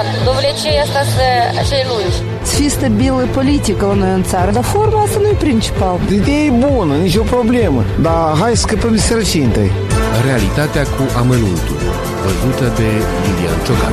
aceea asta să acei lungi. Să fie stabilă politică la noi în țară, dar forma asta nu e principal. Ideea e bună, nicio problemă, dar hai să scăpăm de sărăcie Realitatea cu amănuntul, văzută de Lilian Ciocan.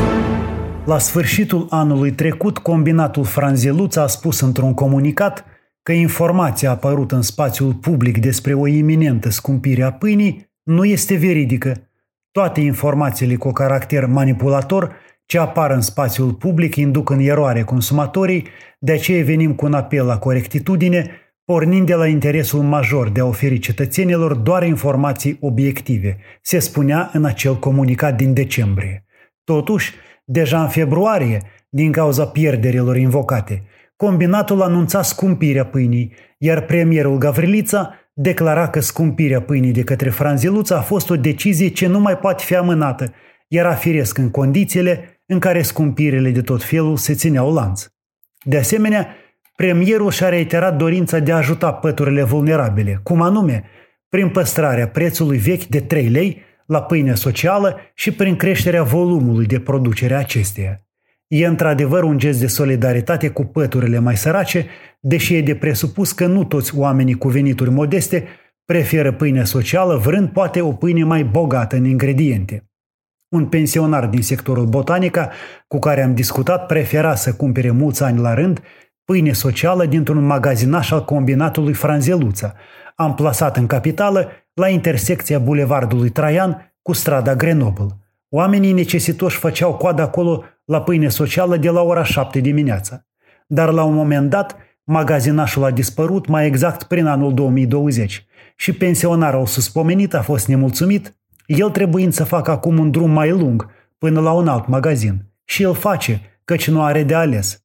La sfârșitul anului trecut, combinatul Franzeluța a spus într-un comunicat că informația apărută în spațiul public despre o iminentă scumpire a pâinii nu este veridică. Toate informațiile cu caracter manipulator ce apar în spațiul public induc în eroare consumatorii, de aceea venim cu un apel la corectitudine, pornind de la interesul major de a oferi cetățenilor doar informații obiective, se spunea în acel comunicat din decembrie. Totuși, deja în februarie, din cauza pierderilor invocate, combinatul anunța scumpirea pâinii, iar premierul Gavrilița declara că scumpirea pâinii de către Franziluța a fost o decizie ce nu mai poate fi amânată, era firesc în condițiile în care scumpirile de tot felul se țineau lanț. De asemenea, premierul și-a reiterat dorința de a ajuta păturile vulnerabile, cum anume, prin păstrarea prețului vechi de 3 lei la pâine socială și prin creșterea volumului de producere acesteia. E într-adevăr un gest de solidaritate cu păturile mai sărace, deși e de presupus că nu toți oamenii cu venituri modeste preferă pâine socială, vrând poate o pâine mai bogată în ingrediente. Un pensionar din sectorul botanica cu care am discutat prefera să cumpere mulți ani la rând pâine socială dintr-un magazinaș al combinatului Franzeluța, amplasat în capitală la intersecția bulevardului Traian cu strada Grenoble. Oamenii necesitoși făceau coadă acolo la pâine socială de la ora 7 dimineața. Dar la un moment dat, magazinașul a dispărut mai exact prin anul 2020 și pensionarul suspomenit a fost nemulțumit el trebuind să facă acum un drum mai lung până la un alt magazin. Și el face, căci nu are de ales.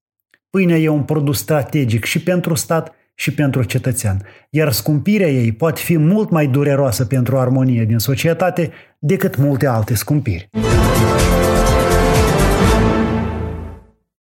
Pâinea e un produs strategic și pentru stat și pentru cetățean, iar scumpirea ei poate fi mult mai dureroasă pentru armonie din societate decât multe alte scumpiri.